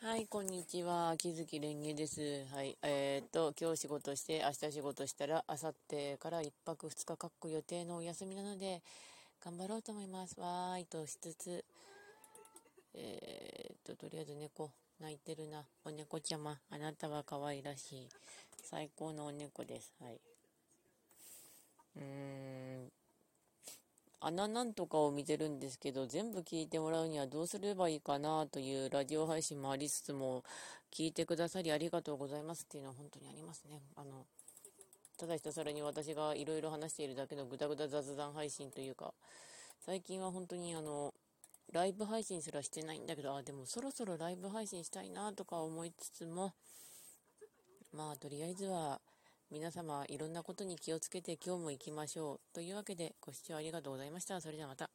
はい、こんにちは。木月蓮華です。はい。えー、っと、今日仕事して、明日仕事したら、明後日から1泊2日かっこ予定のお休みなので、頑張ろうと思います。わーいとしつつ、えー、っと、とりあえず猫、泣いてるな。お猫ちゃま、あなたは可愛らしい。最高のお猫です。はい。うーん、穴なんとかを見てるんですけど、全部聞いてもらうにはどうすればいいかなというラジオ配信もありつつも、聞いてくださりありがとうございますっていうのは本当にありますね。あの、ただひたすらに私がいろいろ話しているだけのぐだぐだ雑談配信というか、最近は本当にあの、ライブ配信すらしてないんだけど、あ、でもそろそろライブ配信したいなとか思いつつも、まあ、とりあえずは、皆様はいろんなことに気をつけて今日も行きましょう。というわけでご視聴ありがとうございました。それではまた。